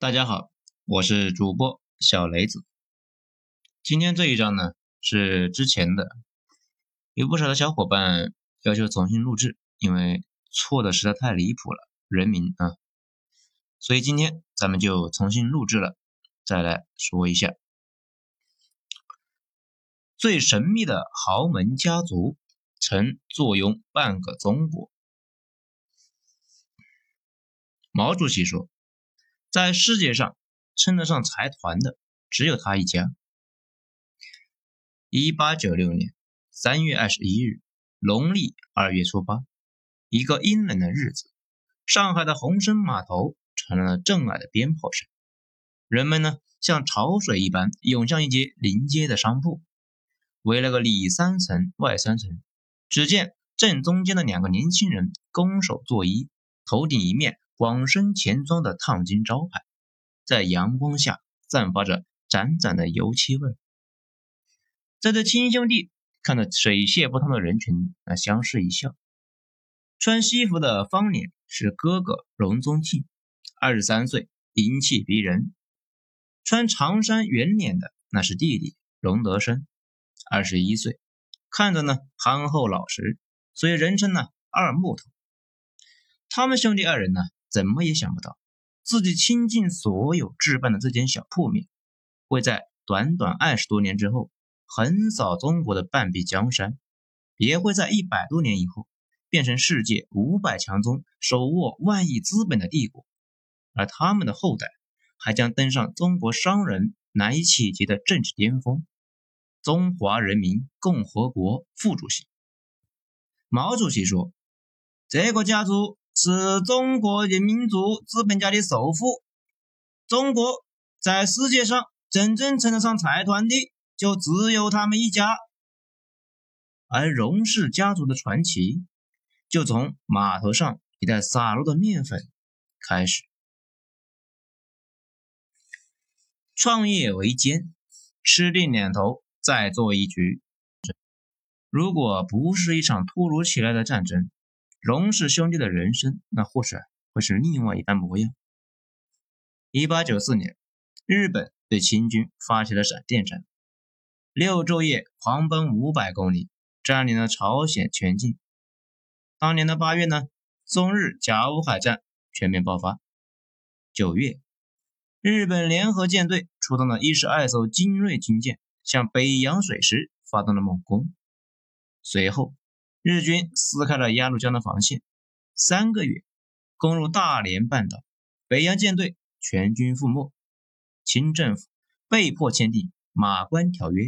大家好，我是主播小雷子。今天这一章呢是之前的，有不少的小伙伴要求重新录制，因为错的实在太离谱了，人名啊，所以今天咱们就重新录制了，再来说一下最神秘的豪门家族，曾坐拥半个中国。毛主席说。在世界上称得上财团的只有他一家。一八九六年三月二十一日，农历二月初八，一个阴冷的日子，上海的洪森码头传来了震耳的鞭炮声，人们呢像潮水一般涌向一节临街的商铺，围了个里三层外三层。只见正中间的两个年轻人拱手作揖，头顶一面。广生钱庄的烫金招牌，在阳光下散发着盏盏的油漆味。在这亲兄弟看着水泄不通的人群，那相视一笑。穿西服的方脸是哥哥荣宗庆，二十三岁，英气逼人；穿长衫圆脸的那是弟弟荣德生，二十一岁，看着呢憨厚老实，所以人称呢二木头。他们兄弟二人呢。怎么也想不到，自己倾尽所有置办的这间小铺面，会在短短二十多年之后横扫中国的半壁江山，也会在一百多年以后变成世界五百强中手握万亿资本的帝国，而他们的后代还将登上中国商人难以企及的政治巅峰——中华人民共和国副主席。毛主席说：“这个家族。”是中国人民族资本家的首富。中国在世界上真正称得上财团的，就只有他们一家。而荣氏家族的传奇，就从码头上一袋洒落的面粉开始。创业维艰，吃定两头，再做一局。如果不是一场突如其来的战争，荣氏兄弟的人生，那或许会是另外一番模样。一八九四年，日本对清军发起了闪电战，六昼夜狂奔五百公里，占领了朝鲜全境。当年的八月呢，中日甲午海战全面爆发。九月，日本联合舰队出动了一十二艘精锐军舰，向北洋水师发动了猛攻。随后。日军撕开了鸭绿江的防线，三个月攻入大连半岛，北洋舰队全军覆没。清政府被迫签订《马关条约》，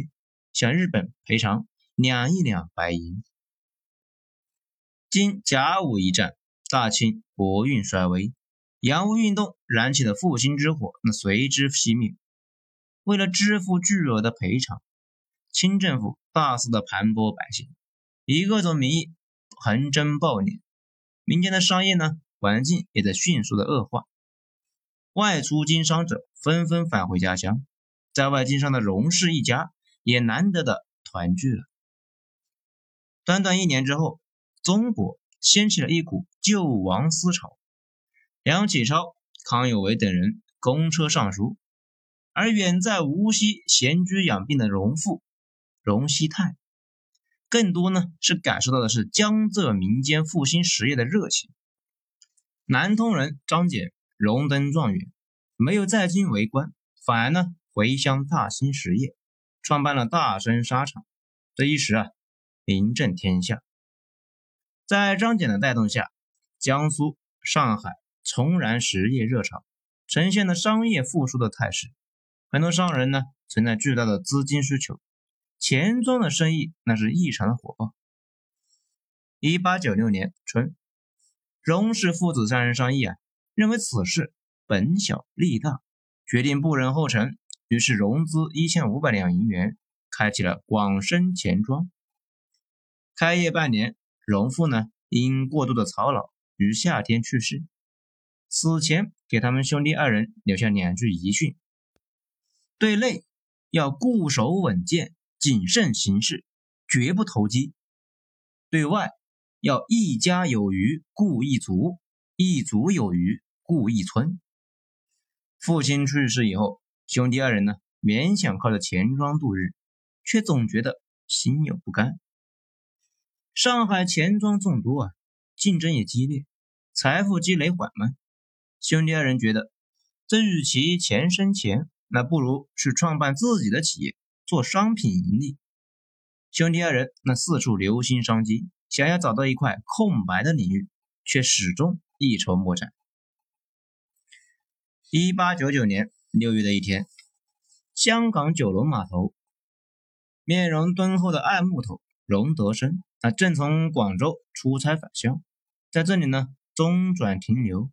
向日本赔偿两亿两白银。经甲午一战，大清国运衰微，洋务运动燃起的复兴之火，那随之熄灭。为了支付巨额的赔偿，清政府大肆的盘剥百姓。以各种名义横征暴敛，民间的商业呢环境也在迅速的恶化，外出经商者纷纷返回家乡，在外经商的荣氏一家也难得的团聚了。短短一年之后，中国掀起了一股救亡思潮，梁启超、康有为等人公车上书，而远在无锡闲居养病的荣父荣熙泰。更多呢是感受到的是江浙民间复兴实业的热情。南通人张俭荣登状元，没有在京为官，反而呢回乡大兴实业，创办了大生纱厂。这一时啊名震天下。在张俭的带动下，江苏、上海重燃实业热潮，呈现了商业复苏的态势。很多商人呢存在巨大的资金需求。钱庄的生意那是异常的火爆。一八九六年春，荣氏父子三人商议啊，认为此事本小利大，决定不忍后成，于是融资一千五百两银元，开启了广生钱庄。开业半年，荣父呢因过度的操劳，于夏天去世。死前给他们兄弟二人留下两句遗训：对内要固守稳健。谨慎行事，绝不投机。对外要一家有余，故一族；一族有余，故一村。父亲去世以后，兄弟二人呢勉强靠着钱庄度日，却总觉得心有不甘。上海钱庄众多啊，竞争也激烈，财富积累缓慢。兄弟二人觉得，这与其钱生钱，那不如去创办自己的企业，做商品盈利。兄弟二人那四处留心商机，想要找到一块空白的领域，却始终一筹莫展。一八九九年六月的一天，香港九龙码头，面容敦厚的爱木头荣德生啊，正从广州出差返乡，在这里呢中转停留。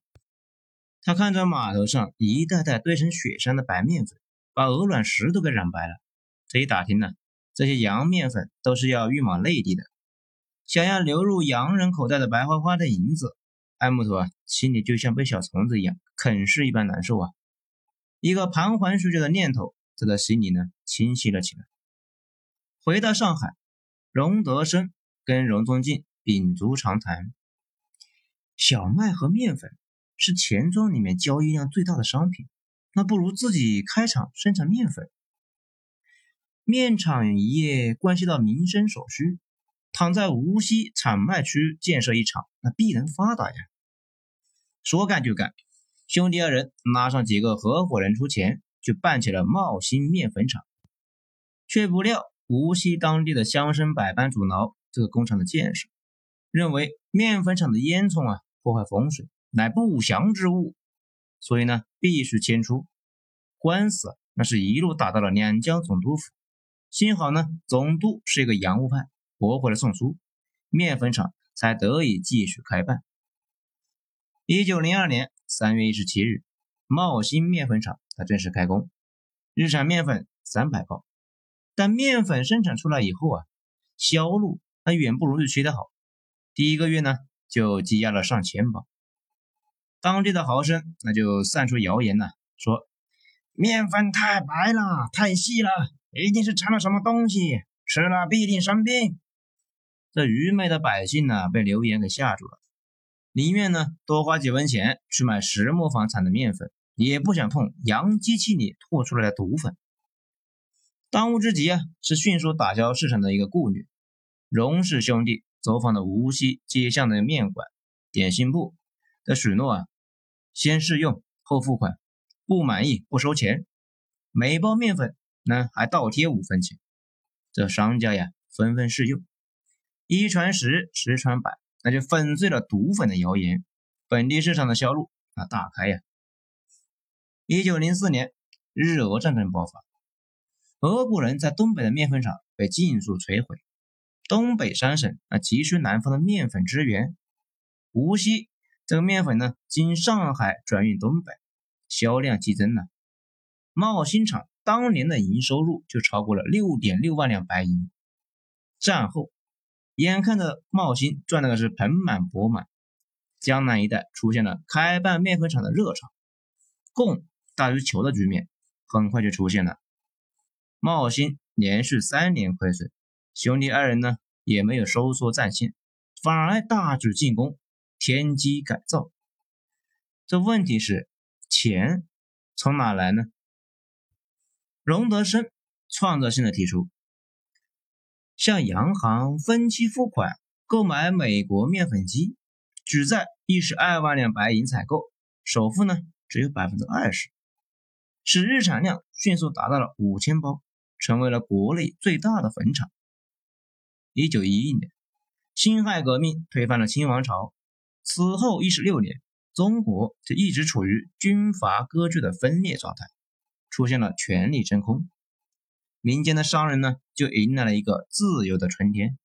他看着码头上一袋袋堆成雪山的白面粉，把鹅卵石都给染白了。这一打听呢，这些洋面粉都是要运往内地的，想要流入洋人口袋的白花花的银子。艾木头啊，心里就像被小虫子一样啃噬一般难受啊！一个盘桓许久的念头在他心里呢清晰了起来。回到上海，荣德生跟荣宗敬秉烛长谈。小麦和面粉是钱庄里面交易量最大的商品，那不如自己开厂生产面粉。面厂一业关系到民生所需。倘在无锡产麦区建设一厂，那必能发达呀！说干就干，兄弟二人拉上几个合伙人出钱，就办起了茂兴面粉厂。却不料无锡当地的乡绅百般阻挠这个工厂的建设，认为面粉厂的烟囱啊破坏风水，乃不祥之物，所以呢必须迁出。官司那是一路打到了两江总督府，幸好呢总督是一个洋务派。驳回了宋书，面粉厂才得以继续开办。一九零二年三月一十七日，茂兴面粉厂它正式开工，日产面粉三百包。但面粉生产出来以后啊，销路它远不如预期的好。第一个月呢，就积压了上千包。当地的豪绅那就散出谣言了，说面粉太白了，太细了，一定是掺了什么东西，吃了必定生病。这愚昧的百姓呢，被流言给吓住了，宁愿呢多花几文钱去买石磨坊产的面粉，也不想碰洋机器里吐出来的毒粉。当务之急啊，是迅速打消市场的一个顾虑。荣氏兄弟走访了无锡街巷的面馆、点心部，的许诺啊，先试用后付款，不满意不收钱，每包面粉呢还倒贴五分钱。这商家呀，纷纷试用。一传十，十传百，那就粉碎了毒粉的谣言，本地市场的销路啊大开呀。一九零四年，日俄战争爆发，俄国人在东北的面粉厂被尽数摧毁，东北三省啊急需南方的面粉支援。无锡这个面粉呢，经上海转运东北，销量激增了。茂新厂当年的营收入就超过了六点六万两白银。战后。眼看着茂兴赚的是盆满钵满，江南一带出现了开办面粉厂的热潮，供大于求的局面很快就出现了。茂兴连续三年亏损，兄弟二人呢也没有收缩战线，反而大举进攻，天机改造。这问题是钱从哪来呢？荣德生创造性的提出。向洋行分期付款购买美国面粉机，举债一十二万两白银采购，首付呢只有百分之二十，使日产量迅速达到了五千包，成为了国内最大的粉厂。一九一一年，辛亥革命推翻了清王朝，此后一十六年，中国就一直处于军阀割据的分裂状态，出现了权力真空。民间的商人呢，就迎来了一个自由的春天。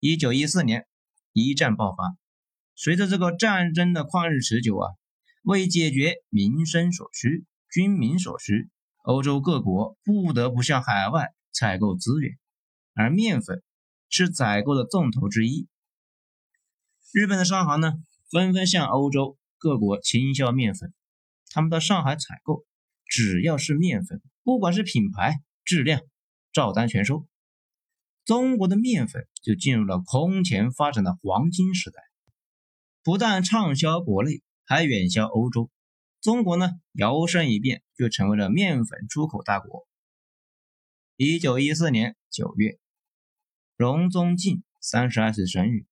一九一四年，一战爆发。随着这个战争的旷日持久啊，为解决民生所需、军民所需，欧洲各国不得不向海外采购资源，而面粉是采购的重头之一。日本的商行呢，纷纷向欧洲各国倾销面粉，他们到上海采购，只要是面粉，不管是品牌。质量照单全收，中国的面粉就进入了空前发展的黄金时代，不但畅销国内，还远销欧洲。中国呢摇身一变就成为了面粉出口大国。一九一四年九月，荣宗敬三十二岁生日，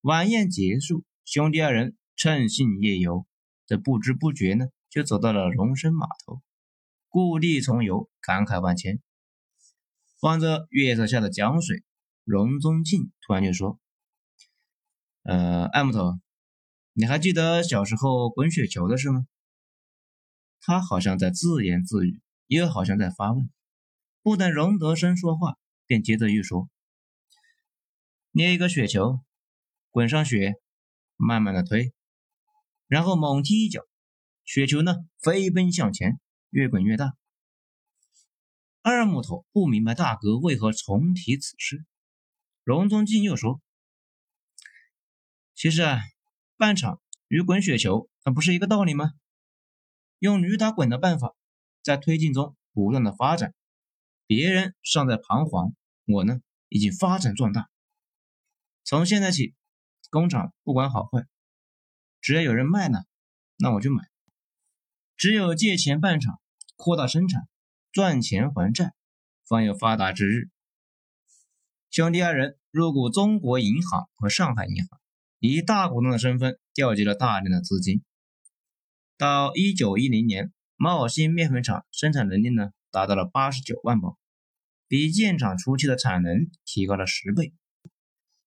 晚宴结束，兄弟二人趁兴夜游，这不知不觉呢就走到了荣升码头，故地重游，感慨万千。望着月色下的江水，荣宗敬突然就说：“呃，艾木头，你还记得小时候滚雪球的事吗？”他好像在自言自语，又好像在发问。不等荣德生说话，便接着又说：“捏一个雪球，滚上雪，慢慢的推，然后猛踢一脚，雪球呢飞奔向前，越滚越大。”二木头不明白大哥为何重提此事。荣宗敬又说：“其实啊，半场与滚雪球，那不是一个道理吗？用驴打滚的办法，在推进中不断的发展。”别人尚在彷徨，我呢已经发展壮大。从现在起，工厂不管好坏，只要有人卖呢，那我就买。只有借钱办厂，扩大生产，赚钱还债，方有发达之日。兄弟二人入股中国银行和上海银行，以大股东的身份调集了大量的资金。到一九一零年，茂兴面粉厂生产能力呢达到了八十九万包。比建厂初期的产能提高了十倍。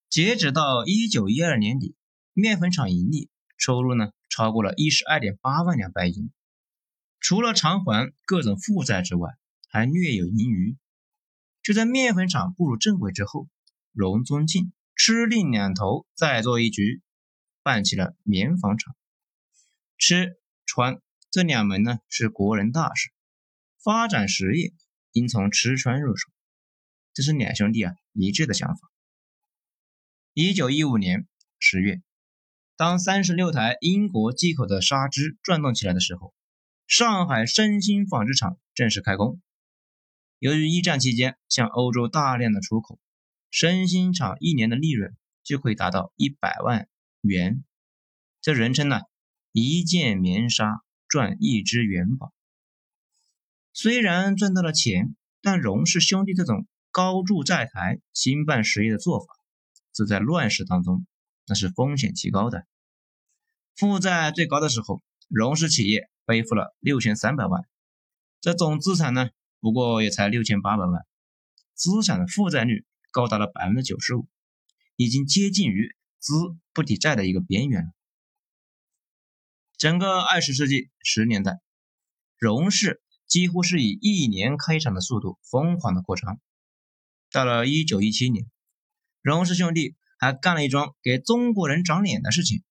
截止到一九一二年底，面粉厂盈利收入呢超过了一十二点八万两白银，除了偿还各种负债之外，还略有盈余。就在面粉厂步入正轨之后，荣宗敬吃定两头，再做一局，办起了棉纺厂。吃穿这两门呢是国人大事，发展实业应从吃穿入手。这是两兄弟啊一致的想法。一九一五年十月，当三十六台英国进口的纱织转动起来的时候，上海申鑫纺织厂正式开工。由于一战期间向欧洲大量的出口，申鑫厂一年的利润就可以达到一百万元，这人称呢一件棉纱赚一只元宝。虽然赚到了钱，但荣氏兄弟这种。高筑债台、兴办实业的做法，这在乱世当中那是风险极高的。负债最高的时候，荣氏企业背负了六千三百万，这总资产呢不过也才六千八百万，资产的负债率高达了百分之九十五，已经接近于资不抵债的一个边缘了。整个二十世纪十年代，荣氏几乎是以一年开厂的速度疯狂的扩张。到了一九一七年，荣氏兄弟还干了一桩给中国人长脸的事情。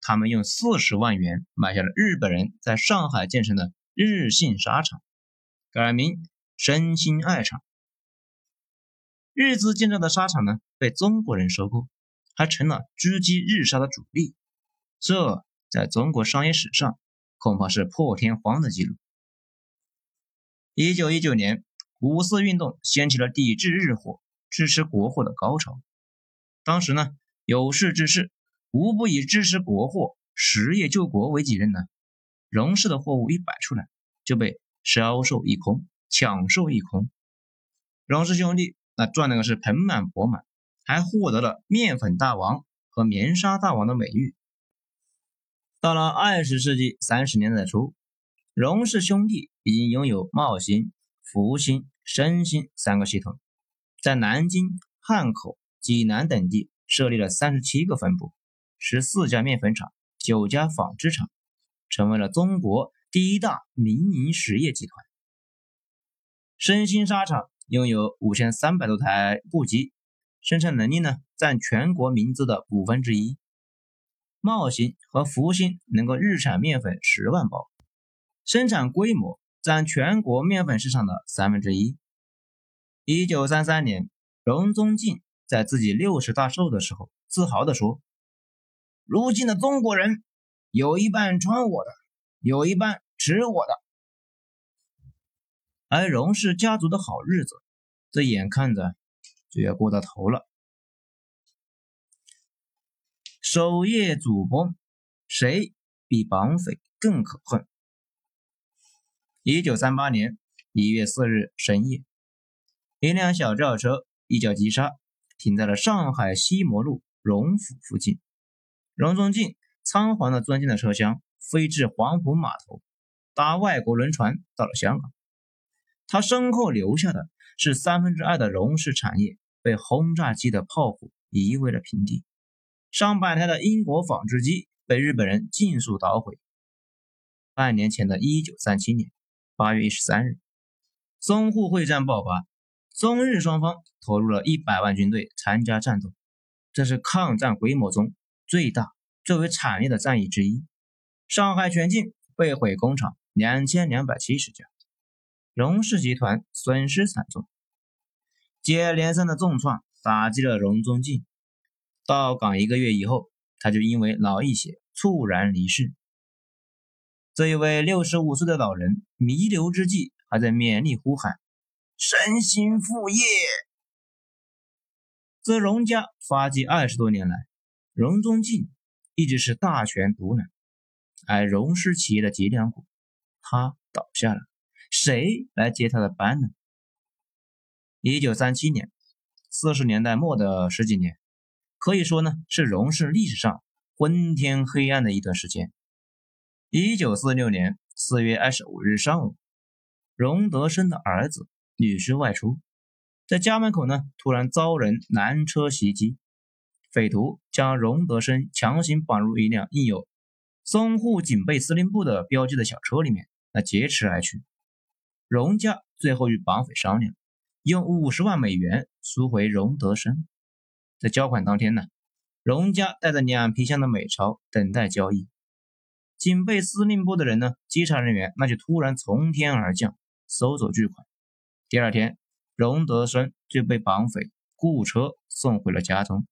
他们用四十万元买下了日本人在上海建成的日信纱厂，改名申鑫爱厂。日资建造的纱厂呢，被中国人收购，还成了狙击日纱的主力。这在中国商业史上恐怕是破天荒的记录。一九一九年。五四运动掀起了抵制日货、支持国货的高潮。当时呢，有识之士无不以支持国货、实业救国为己任呢。荣氏的货物一摆出来，就被销售一空，抢售一空。荣氏兄弟那赚的个是盆满钵满，还获得了面粉大王和棉纱大王的美誉。到了二十世纪三十年代初，荣氏兄弟已经拥有茂兴。福兴、申兴三个系统，在南京、汉口、济南等地设立了三十七个分部，十四家面粉厂，九家纺织厂，成为了中国第一大民营实业集团。申兴纱厂拥有五千三百多台布机，生产能力呢占全国民资的五分之一。茂兴和福兴能够日产面粉十万包，生产规模。占全国面粉市场的三分之一。一九三三年，荣宗敬在自己六十大寿的时候，自豪地说：“如今的中国人，有一半穿我的，有一半吃我的。”而荣氏家族的好日子，这眼看着就要过到头了。守夜主崩，谁比绑匪更可恨？一九三八年一月四日深夜，一辆小轿车一脚急刹，停在了上海西摩路荣府附近。荣宗敬仓皇地钻进了车厢，飞至黄埔码头，搭外国轮船到了香港。他身后留下的是三分之二的荣氏产业被轰炸机的炮火夷为了平地，上百台的英国纺织机被日本人尽数捣毁。半年前的一九三七年八月十三日，淞沪会战爆发，中日双方投入了一百万军队参加战斗，这是抗战规模中最大、最为惨烈的战役之一。上海全境被毁工厂两千两百七十家，荣氏集团损失惨重，接连三的重创打击了荣宗敬。到港一个月以后，他就因为脑溢血猝然离世。这一位六十五岁的老人弥留之际，还在勉力呼喊：“身心复业。”自荣家发迹二十多年来，荣宗敬一直是大权独揽，而荣氏企业的脊梁骨，他倒下了，谁来接他的班呢？一九三七年，四十年代末的十几年，可以说呢是荣氏历史上昏天黑暗的一段时间。一九四六年四月二十五日上午，荣德生的儿子女婿外出，在家门口呢，突然遭人拦车袭击，匪徒将荣德生强行绑入一辆印有淞沪警备司令部的标记的小车里面，那劫持而去。荣家最后与绑匪商量，用五十万美元赎回荣德生。在交款当天呢，荣家带着两皮箱的美钞等待交易。警备司令部的人呢？稽查人员那就突然从天而降，搜走巨款。第二天，荣德生就被绑匪雇车送回了家中。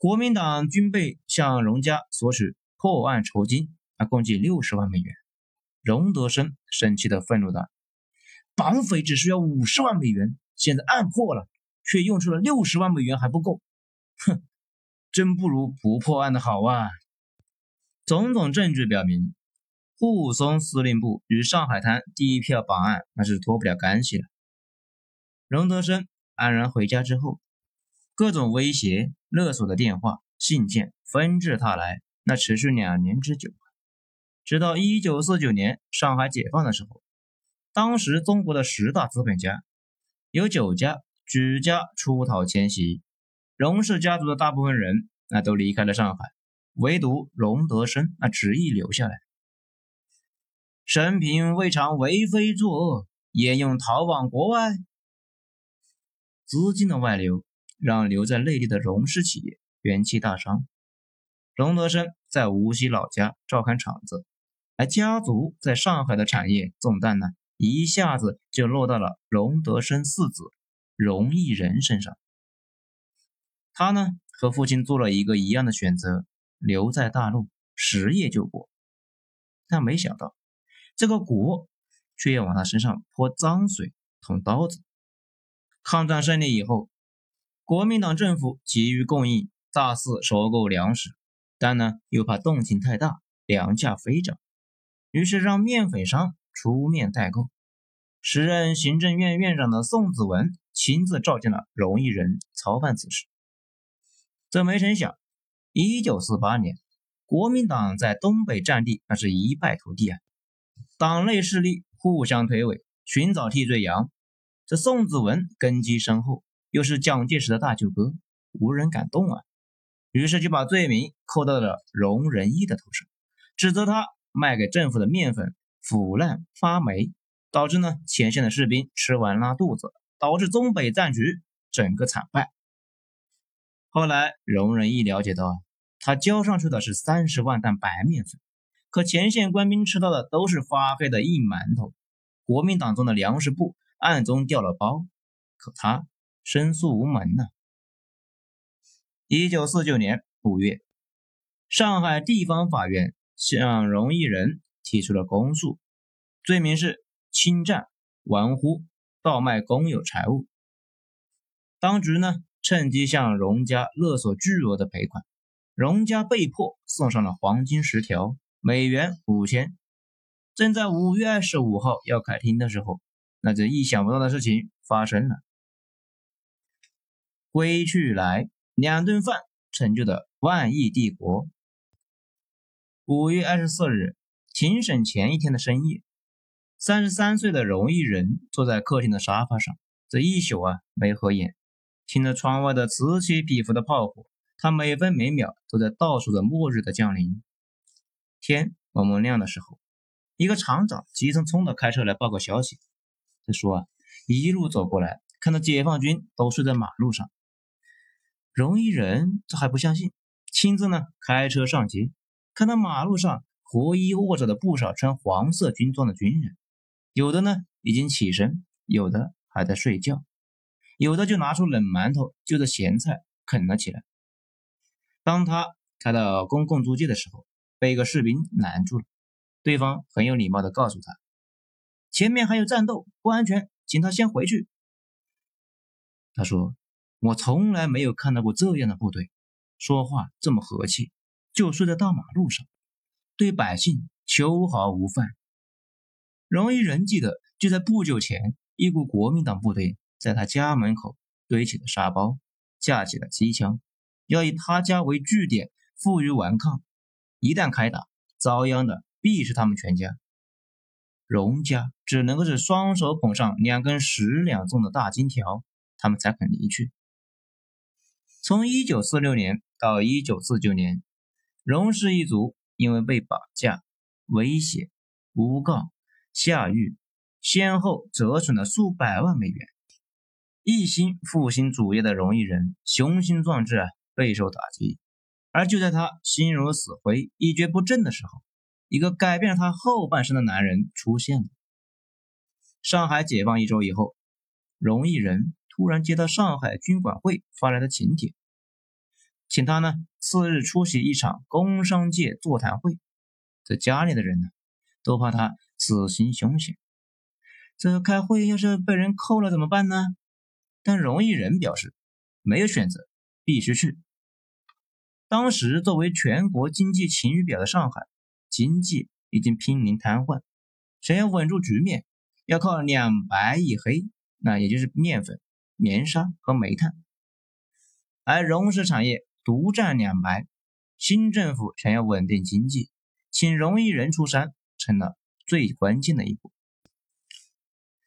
国民党军备向荣家索取破案酬金，啊，共计六十万美元。荣德生生气的愤怒道：“绑匪只需要五十万美元，现在案破了，却用出了六十万美元还不够，哼，真不如不破案的好啊！”种种证据表明，沪松司令部与上海滩第一票绑案那是脱不了干系的。荣德生安然回家之后，各种威胁勒索的电话、信件纷至沓来，那持续两年之久。直到一九四九年上海解放的时候，当时中国的十大资本家有九家举家出逃迁徙，荣氏家族的大部分人那都离开了上海。唯独荣德生那执意留下来。生平未尝为非作恶，焉用逃往国外？资金的外流让留在内地的荣氏企业元气大伤。荣德生在无锡老家照看厂子，而家族在上海的产业重担呢，一下子就落到了荣德生四子荣毅仁身上。他呢，和父亲做了一个一样的选择。留在大陆实业救国，但没想到这个国却要往他身上泼脏水、捅刀子。抗战胜利以后，国民党政府急于供应，大肆收购粮食，但呢又怕动静太大，粮价飞涨，于是让面粉商出面代购。时任行政院院长的宋子文亲自召见了荣毅仁，操办此事。这没成想。一九四八年，国民党在东北战地那是一败涂地啊！党内势力互相推诿，寻找替罪羊。这宋子文根基深厚，又是蒋介石的大舅哥，无人敢动啊！于是就把罪名扣到了荣仁义的头上，指责他卖给政府的面粉腐烂发霉，导致呢前线的士兵吃完拉肚子，导致东北战局整个惨败。后来，荣仁义了解到，他交上去的是三十万担白面粉，可前线官兵吃到的都是发黑的硬馒头。国民党中的粮食部暗中调了包，可他申诉无门呢。一九四九年五月，上海地方法院向荣毅仁提出了公诉，罪名是侵占、玩忽、倒卖公有财物。当局呢？趁机向荣家勒索巨额的赔款，荣家被迫送上了黄金十条，美元五千。正在五月二十五号要开庭的时候，那这意想不到的事情发生了。归去来两顿饭成就的万亿帝国。五月二十四日，庭审前一天的深夜，三十三岁的荣毅仁坐在客厅的沙发上，这一宿啊没合眼，听着窗外的此起彼伏的炮火，他每分每秒都在倒数着末日的降临。天蒙蒙亮的时候，一个厂长急匆匆的开车来报告消息，他说啊，一路走过来，看到解放军都睡在马路上。荣毅仁这还不相信，亲自呢开车上街。看到马路上活衣卧着的不少穿黄色军装的军人，有的呢已经起身，有的还在睡觉，有的就拿出冷馒头就着咸菜啃了起来。当他开到公共租界的时候，被一个士兵拦住了。对方很有礼貌地告诉他，前面还有战斗，不安全，请他先回去。他说：“我从来没有看到过这样的部队，说话这么和气。”就睡在大马路上，对百姓秋毫无犯。荣毅仁记得，就在不久前，一股国民党部队在他家门口堆起了沙包，架起了机枪，要以他家为据点，负隅顽抗。一旦开打，遭殃的必是他们全家。荣家只能够是双手捧上两根十两重的大金条，他们才肯离去。从一九四六年到一九四九年。荣氏一族因为被绑架、威胁、诬告、下狱，先后折损了数百万美元。一心复兴主业的荣毅仁雄心壮志啊备受打击。而就在他心如死灰、一蹶不振的时候，一个改变了他后半生的男人出现了。上海解放一周以后，荣毅仁突然接到上海军管会发来的请帖。请他呢，次日出席一场工商界座谈会。这家里的人呢，都怕他此行凶险。这开会要是被人扣了怎么办呢？但荣毅仁表示，没有选择，必须去。当时作为全国经济晴雨表的上海，经济已经濒临瘫痪，想要稳住局面，要靠两白一黑，那也就是面粉、棉纱和煤炭。而荣氏产业。独占两白，新政府想要稳定经济，请荣毅仁出山成了最关键的一步。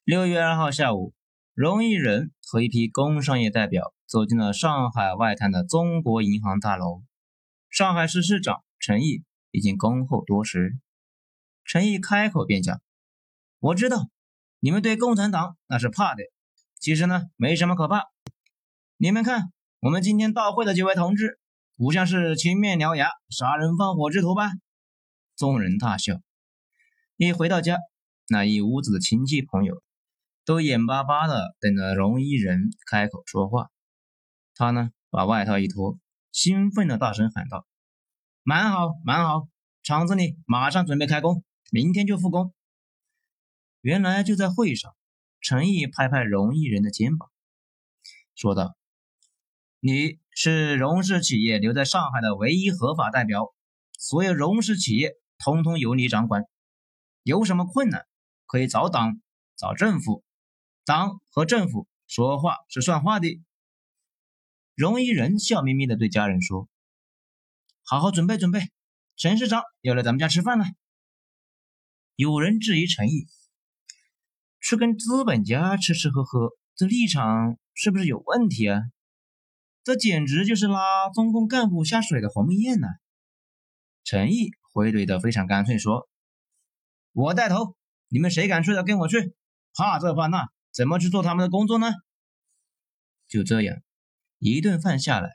六月二号下午，荣毅仁和一批工商业代表走进了上海外滩的中国银行大楼。上海市市长陈毅已经恭候多时。陈毅开口便讲：“我知道你们对共产党那是怕的，其实呢没什么可怕。你们看。”我们今天到会的几位同志，不像是青面獠牙、杀人放火之徒吧？众人大笑。一回到家，那一屋子的亲戚朋友都眼巴巴的等着荣毅仁开口说话。他呢，把外套一脱，兴奋的大声喊道：“蛮好，蛮好！厂子里马上准备开工，明天就复工。”原来就在会上，陈毅拍拍荣毅仁的肩膀，说道。你是荣氏企业留在上海的唯一合法代表，所有荣氏企业通通由你掌管。有什么困难可以找党、找政府，党和政府说话是算话的。荣毅仁笑眯眯地对家人说：“好好准备准备，陈市长要来咱们家吃饭了。”有人质疑陈毅，去跟资本家吃吃喝喝，这立场是不是有问题啊？这简直就是拉中共干部下水的鸿门宴呐！陈毅回怼的非常干脆，说：“我带头，你们谁敢去的跟我去，怕这怕那，怎么去做他们的工作呢？”就这样，一顿饭下来，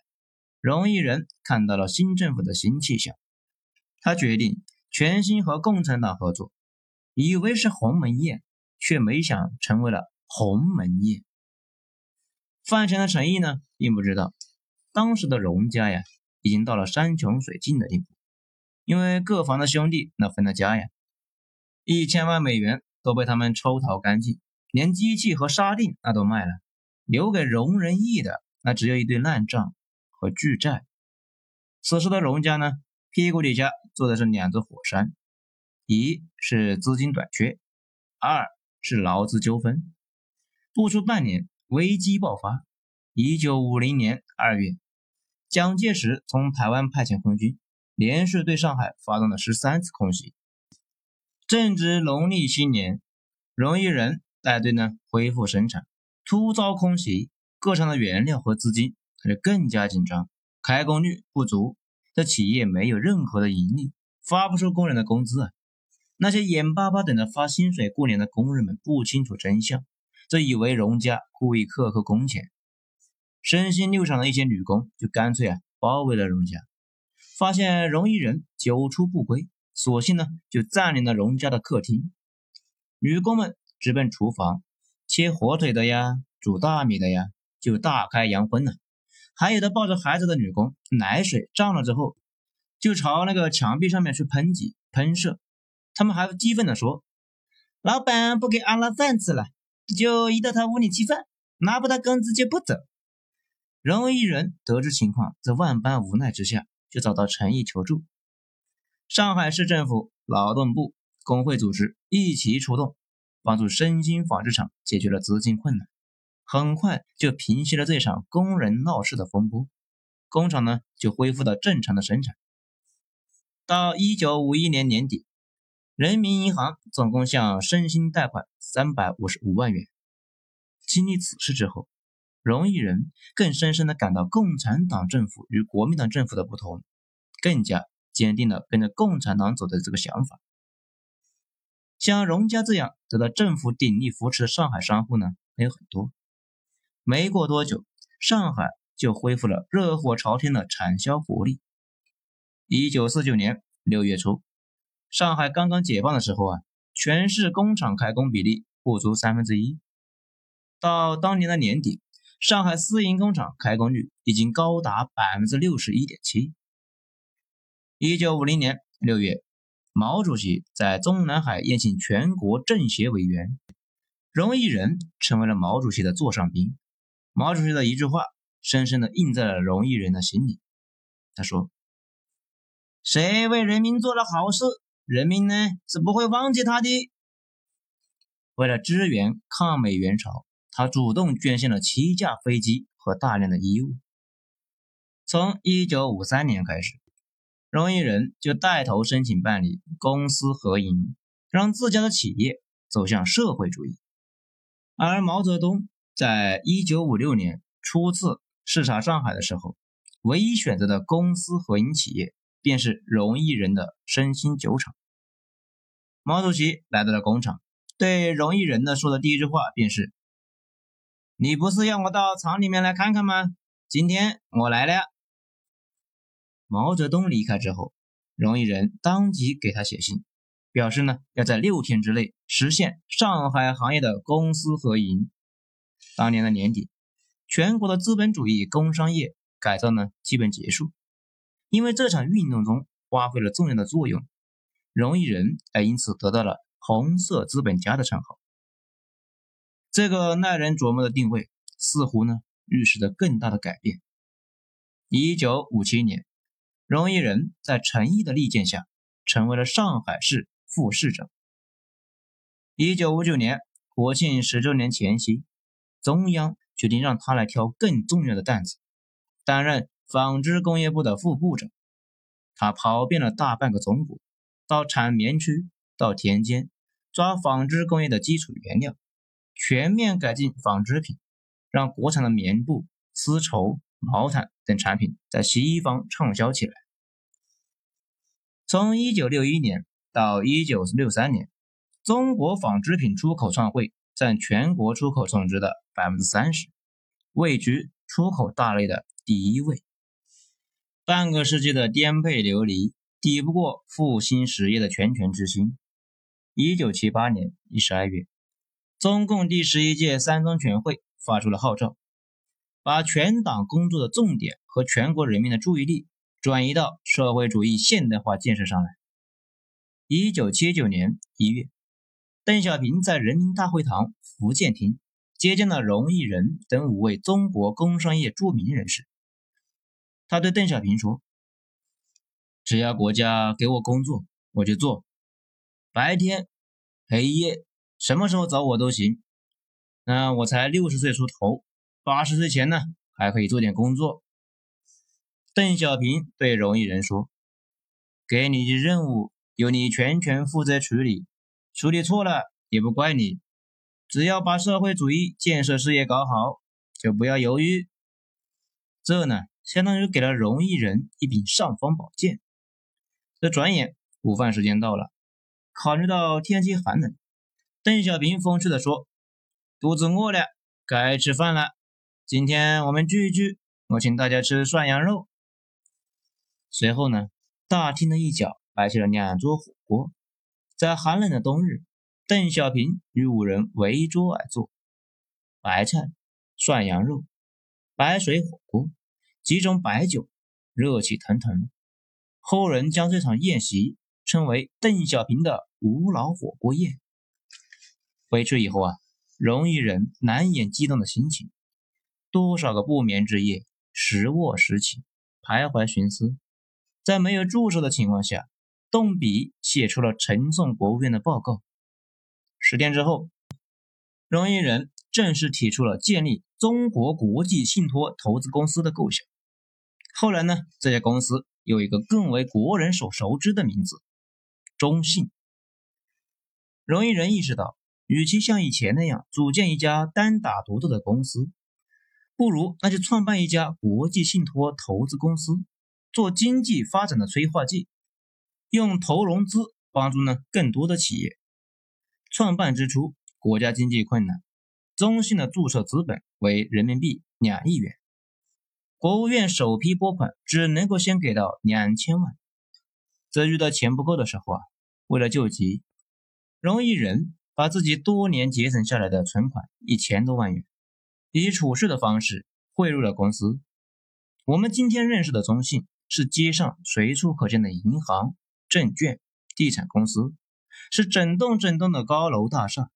荣毅仁看到了新政府的新气象，他决定全心和共产党合作，以为是鸿门宴，却没想成为了鸿门宴。饭前的诚意呢，并不知道，当时的荣家呀，已经到了山穷水尽的地步，因为各房的兄弟那分的家呀，一千万美元都被他们抽逃干净，连机器和沙锭那都卖了，留给荣仁义的那只有一堆烂账和巨债。此时的荣家呢，屁股底下坐的是两座火山，一是资金短缺，二是劳资纠纷。不出半年，危机爆发。一九五零年二月，蒋介石从台湾派遣空军，连续对上海发动了十三次空袭。正值农历新年，荣毅仁带队呢恢复生产，突遭空袭，各厂的原料和资金他就更加紧张，开工率不足，这企业没有任何的盈利，发不出工人的工资啊。那些眼巴巴等着发薪水过年的工人们不清楚真相，这以为荣家故意克扣工钱。身心六厂的一些女工就干脆啊包围了荣家，发现荣毅仁久出不归。索性呢，就占领了荣家的客厅。女工们直奔厨房，切火腿的呀，煮大米的呀，就大开洋荤了。还有的抱着孩子的女工，奶水涨了之后，就朝那个墙壁上面去喷挤、喷射。他们还激愤地说：“老板不给阿拉饭吃了，就移到他屋里吃饭，拿不到工资就不走。”荣毅仁得知情况，在万般无奈之下，就找到陈毅求助。上海市政府、劳动部、工会组织一起出动，帮助身心纺织厂解决了资金困难，很快就平息了这场工人闹事的风波，工厂呢就恢复了正常的生产。到一九五一年年底，人民银行总共向身心贷款三百五十五万元。经历此事之后，荣毅仁更深深地感到共产党政府与国民党政府的不同，更加。坚定了跟着共产党走的这个想法。像荣家这样得到政府鼎力扶持的上海商户呢，还有很多。没过多久，上海就恢复了热火朝天的产销活力。一九四九年六月初，上海刚刚解放的时候啊，全市工厂开工比例不足三分之一。到当年的年底，上海私营工厂开工率已经高达百分之六十一点七。一九五零年六月，毛主席在中南海宴请全国政协委员，荣毅仁成为了毛主席的座上宾。毛主席的一句话，深深地印在了荣毅仁的心里。他说：“谁为人民做了好事，人民呢是不会忘记他的。”为了支援抗美援朝，他主动捐献了七架飞机和大量的衣物。从一九五三年开始。荣毅仁就带头申请办理公私合营，让自家的企业走向社会主义。而毛泽东在一九五六年初次视察上海的时候，唯一选择的公私合营企业便是荣毅仁的身心酒厂。毛主席来到了工厂，对荣毅仁呢说的第一句话便是：“你不是要我到厂里面来看看吗？今天我来了。”毛泽东离开之后，荣毅仁当即给他写信，表示呢要在六天之内实现上海行业的公私合营。当年的年底，全国的资本主义工商业改造呢基本结束，因为这场运动中发挥了重要的作用，荣毅仁也因此得到了“红色资本家”的称号。这个耐人琢磨的定位，似乎呢预示着更大的改变。一九五七年。荣毅仁在陈毅的力荐下，成为了上海市副市长。一九五九年国庆十周年前夕，中央决定让他来挑更重要的担子，担任纺织工业部的副部长。他跑遍了大半个中国，到产棉区、到田间，抓纺织工业的基础原料，全面改进纺织品，让国产的棉布、丝绸。毛毯等产品在西方畅销起来。从1961年到1963年，中国纺织品出口创汇占全国出口总值的30%，位居出口大类的第一位。半个世纪的颠沛流离，抵不过复兴实业的拳拳之心。1978年1 2月，中共第十一届三中全会发出了号召。把全党工作的重点和全国人民的注意力转移到社会主义现代化建设上来。一九七九年一月，邓小平在人民大会堂福建厅接见了荣毅仁等五位中国工商业著名人士。他对邓小平说：“只要国家给我工作，我就做。白天、黑夜，什么时候找我都行。那我才六十岁出头，八十岁前呢，还可以做点工作。邓小平对荣毅仁说：“给你的任务由你全权负责处理，处理错了也不怪你。只要把社会主义建设事业搞好，就不要犹豫。”这呢，相当于给了荣毅仁一柄尚方宝剑。这转眼午饭时间到了，考虑到天气寒冷，邓小平风趣地说。肚子饿了，该吃饭了。今天我们聚一聚，我请大家吃涮羊肉。随后呢，大厅的一角摆起了两桌火锅。在寒冷的冬日，邓小平与五人围桌而坐，白菜、涮羊肉、白水火锅，几种白酒，热气腾腾。后人将这场宴席称为邓小平的五老火锅宴。回去以后啊。容易人难掩激动的心情，多少个不眠之夜，时卧时起，徘徊寻思，在没有助手的情况下，动笔写出了呈送国务院的报告。十天之后，容易人正式提出了建立中国国际信托投资公司的构想。后来呢，这家公司有一个更为国人所熟知的名字——中信。容易人意识到。与其像以前那样组建一家单打独斗的公司，不如那就创办一家国际信托投资公司，做经济发展的催化剂，用投融资帮助呢更多的企业。创办之初，国家经济困难，中信的注册资本为人民币两亿元，国务院首批拨款只能够先给到两千万，在遇到钱不够的时候啊，为了救急，容易人。把自己多年节省下来的存款一千多万元，以处事的方式汇入了公司。我们今天认识的中信是街上随处可见的银行、证券、地产公司，是整栋整栋的高楼大厦。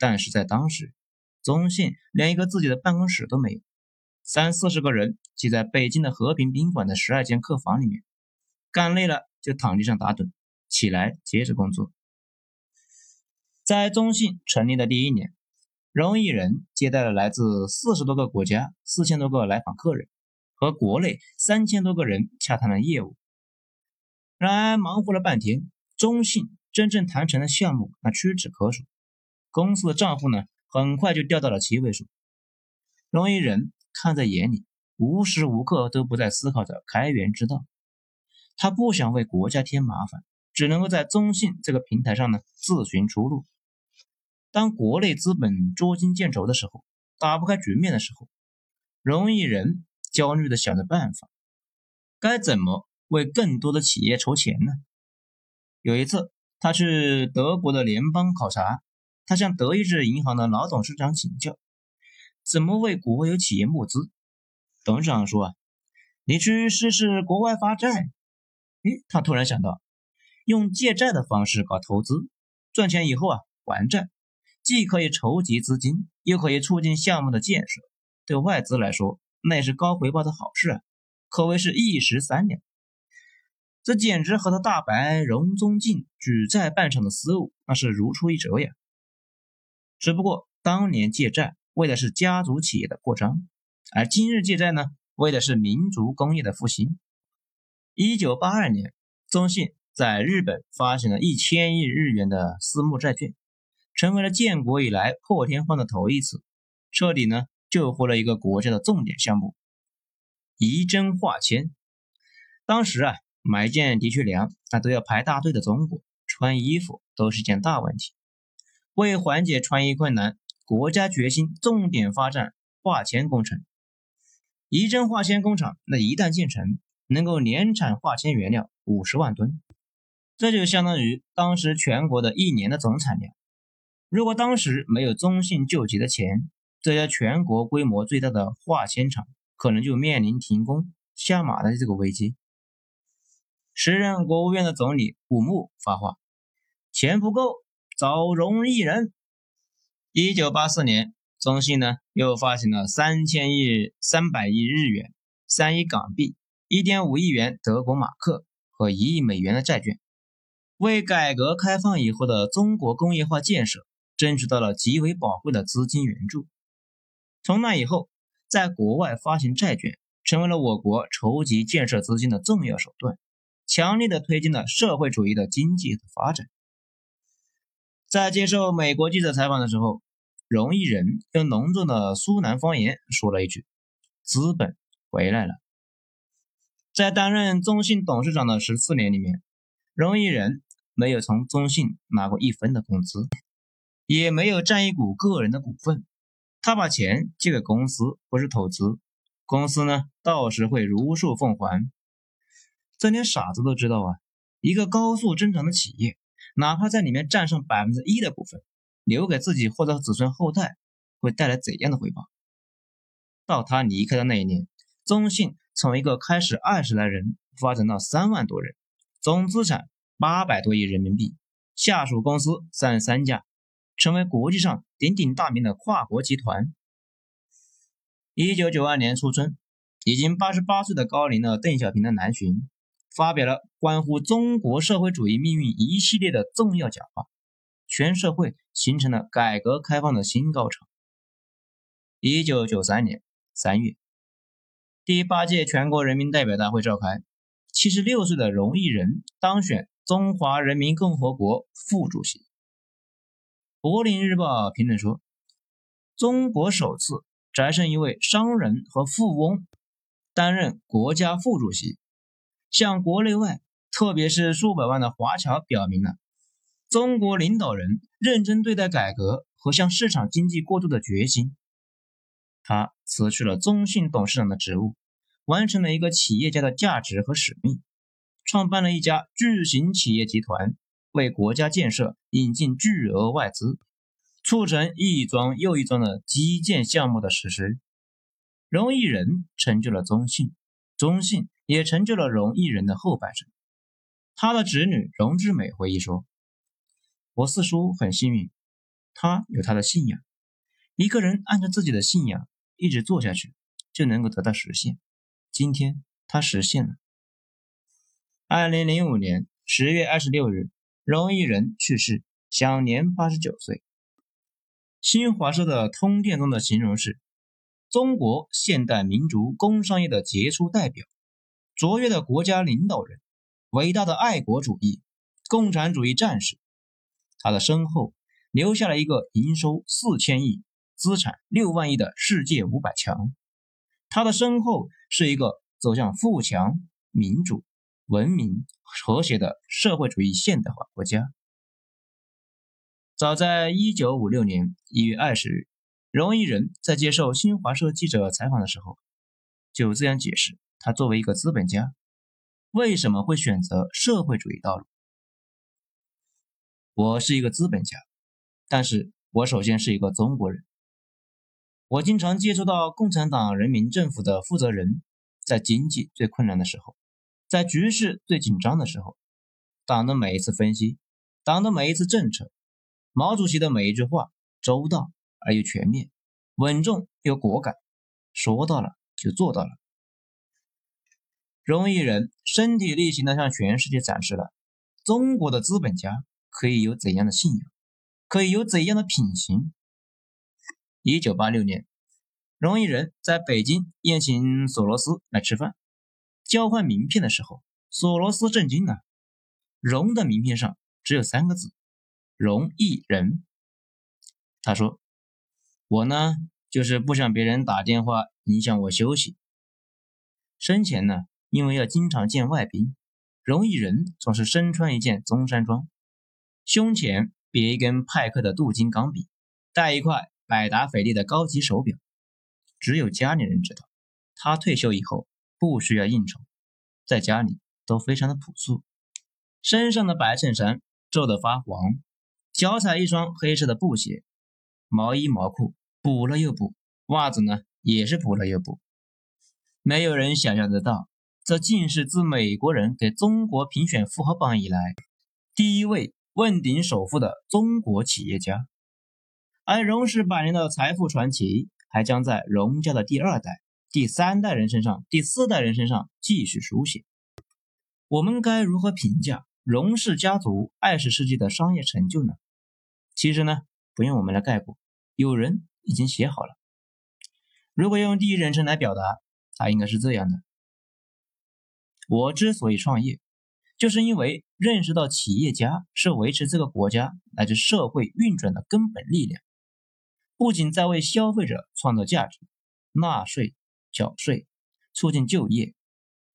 但是在当时，中信连一个自己的办公室都没有，三四十个人挤在北京的和平宾馆的十二间客房里面，干累了就躺地上打盹，起来接着工作。在中信成立的第一年，荣毅仁接待了来自四十多个国家、四千多个来访客人，和国内三千多个人洽谈了业务。然而，忙活了半天，中信真正谈成的项目那屈指可数，公司的账户呢，很快就掉到了七位数。荣毅仁看在眼里，无时无刻都不在思考着开源之道。他不想为国家添麻烦，只能够在中信这个平台上呢，自寻出路。当国内资本捉襟见肘的时候，打不开局面的时候，容易人焦虑的想着办法，该怎么为更多的企业筹钱呢？有一次，他去德国的联邦考察，他向德意志银行的老董事长请教，怎么为国有企业募资。董事长说：“啊，你去试试国外发债。”哎，他突然想到，用借债的方式搞投资，赚钱以后啊还债。既可以筹集资金，又可以促进项目的建设，对外资来说，那也是高回报的好事啊，可谓是一石三鸟。这简直和他大白荣宗敬举债办厂的思路那是如出一辙呀。只不过当年借债为的是家族企业的扩张，而今日借债呢，为的是民族工业的复兴。一九八二年，中信在日本发行了一千亿日元的私募债券。成为了建国以来破天荒的头一次，彻底呢救活了一个国家的重点项目——仪征化纤。当时啊，买一件的确良，那都要排大队的中国，穿衣服都是件大问题。为缓解穿衣困难，国家决心重点发展化纤工程。仪征化纤工厂那一旦建成，能够年产化纤原料五十万吨，这就相当于当时全国的一年的总产量。如果当时没有中信救急的钱，这家全国规模最大的化纤厂可能就面临停工下马的这个危机。时任国务院的总理古木发话：“钱不够，找容易人。”一九八四年，中信呢又发行了三千亿、三百亿日元、三亿港币、一点五亿元德国马克和一亿美元的债券，为改革开放以后的中国工业化建设争取到了极为宝贵的资金援助。从那以后，在国外发行债券成为了我国筹集建设资金的重要手段，强力的推进了社会主义的经济的发展。在接受美国记者采访的时候，荣毅仁用浓重的苏南方言说了一句：“资本回来了。”在担任中信董事长的十四年里面，荣毅仁没有从中信拿过一分的工资，也没有占一股个人的股份。他把钱借给公司，不是投资，公司呢到时会如数奉还。这连傻子都知道啊！一个高速增长的企业，哪怕在里面占上百分之一的股份，留给自己或者子孙后代，会带来怎样的回报？到他离开的那一年，中信从一个开始二十来人，发展到三万多人，总资产八百多亿人民币，下属公司三十三家。成为国际上鼎鼎大名的跨国集团。一九九二年初春，已经八十八岁的高龄的邓小平的南巡，发表了关乎中国社会主义命运一系列的重要讲话，全社会形成了改革开放的新高潮。一九九三年三月，第八届全国人民代表大会召开，七十六岁的荣毅仁当选中华人民共和国副主席。柏林日报评论说：“中国首次摘胜一位商人和富翁担任国家副主席，向国内外，特别是数百万的华侨表明了中国领导人认真对待改革和向市场经济过渡的决心。他辞去了中信董事长的职务，完成了一个企业家的价值和使命，创办了一家巨型企业集团。”为国家建设引进巨额外资，促成一桩又一桩的基建项目的实施。荣毅仁成就了中信，中信也成就了荣毅仁的后半生。他的侄女荣之美回忆说：“我四叔很幸运，他有他的信仰。一个人按照自己的信仰一直做下去，就能够得到实现。今天他实现了。”二零零五年十月二十六日。荣毅仁去世，享年八十九岁。新华社的通电中的形容是：中国现代民族工商业的杰出代表，卓越的国家领导人，伟大的爱国主义共产主义战士。他的身后留下了一个营收四千亿、资产六万亿的世界五百强。他的身后是一个走向富强、民主。文明和谐的社会主义现代化国家。早在一九五六年一月二十日，荣毅仁在接受新华社记者采访的时候，就这样解释他作为一个资本家为什么会选择社会主义道路。我是一个资本家，但是我首先是一个中国人。我经常接触到共产党人民政府的负责人，在经济最困难的时候。在局势最紧张的时候，党的每一次分析，党的每一次政策，毛主席的每一句话，周到而又全面，稳重又果敢，说到了就做到了。荣毅仁身体力行地向全世界展示了中国的资本家可以有怎样的信仰，可以有怎样的品行。一九八六年，荣毅仁在北京宴请索罗斯来吃饭。交换名片的时候，索罗斯震惊了。荣的名片上只有三个字：“荣毅仁。”他说：“我呢，就是不想别人打电话影响我休息。生前呢，因为要经常见外宾，荣毅仁总是身穿一件中山装，胸前别一根派克的镀金钢笔，戴一块百达翡丽的高级手表。只有家里人知道，他退休以后。”不需要应酬，在家里都非常的朴素。身上的白衬衫皱得发黄，脚踩一双黑色的布鞋，毛衣毛裤补了又补，袜子呢也是补了又补。没有人想象得到，这竟是自美国人给中国评选富豪榜以来，第一位问鼎首富的中国企业家。而荣氏百年的财富传奇，还将在荣家的第二代。第三代人身上，第四代人身上继续书写。我们该如何评价荣氏家族二十世纪的商业成就呢？其实呢，不用我们来概括，有人已经写好了。如果用第一人称来表达，它应该是这样的：我之所以创业，就是因为认识到企业家是维持这个国家乃至社会运转的根本力量，不仅在为消费者创造价值、纳税、缴税、促进就业，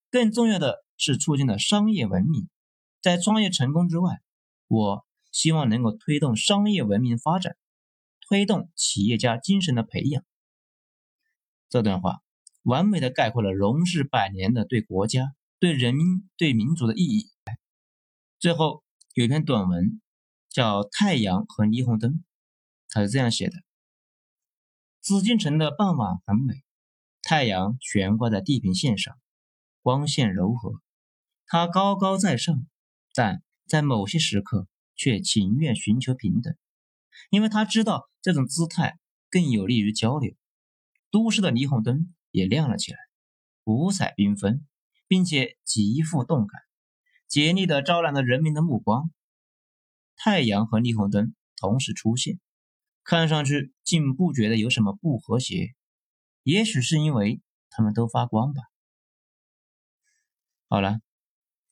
更重要的是促进了商业文明。在创业成功之外，我希望能够推动商业文明发展，推动企业家精神的培养。这段话完美的概括了荣氏百年的对国家、对人民、对民族的意义。最后有一篇短文叫《太阳和霓虹灯》，它是这样写的：紫禁城的傍晚很美，太阳悬挂在地平线上，光线柔和，它高高在上。但在某些时刻，却情愿寻求平等，因为他知道这种姿态更有利于交流。都市的霓虹灯也亮了起来，五彩缤纷，并且极富动感，竭力地招揽了人民的目光。太阳和霓虹灯同时出现，看上去竟不觉得有什么不和谐。也许是因为它们都发光吧。好了，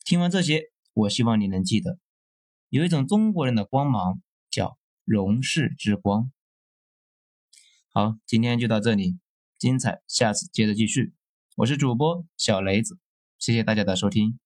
听完这些。我希望你能记得，有一种中国人的光芒叫荣氏之光。好，今天就到这里，精彩下次接着继续。我是主播小雷子，谢谢大家的收听。